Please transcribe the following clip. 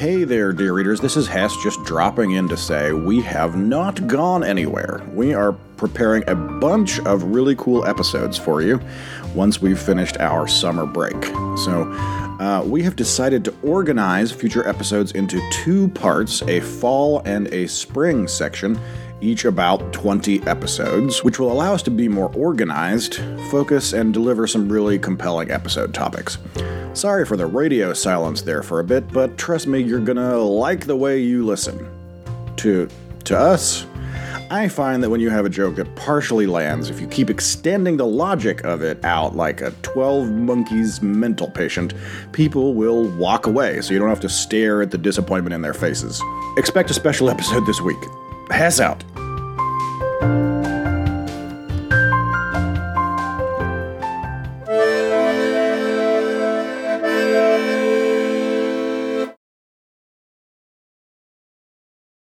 Hey there, dear readers. This is Hess just dropping in to say we have not gone anywhere. We are preparing a bunch of really cool episodes for you once we've finished our summer break. So, uh, we have decided to organize future episodes into two parts a fall and a spring section each about 20 episodes, which will allow us to be more organized, focus, and deliver some really compelling episode topics. Sorry for the radio silence there for a bit, but trust me, you're gonna like the way you listen. To to us, I find that when you have a joke that partially lands, if you keep extending the logic of it out like a 12 monkeys mental patient, people will walk away so you don't have to stare at the disappointment in their faces. Expect a special episode this week. Pass out.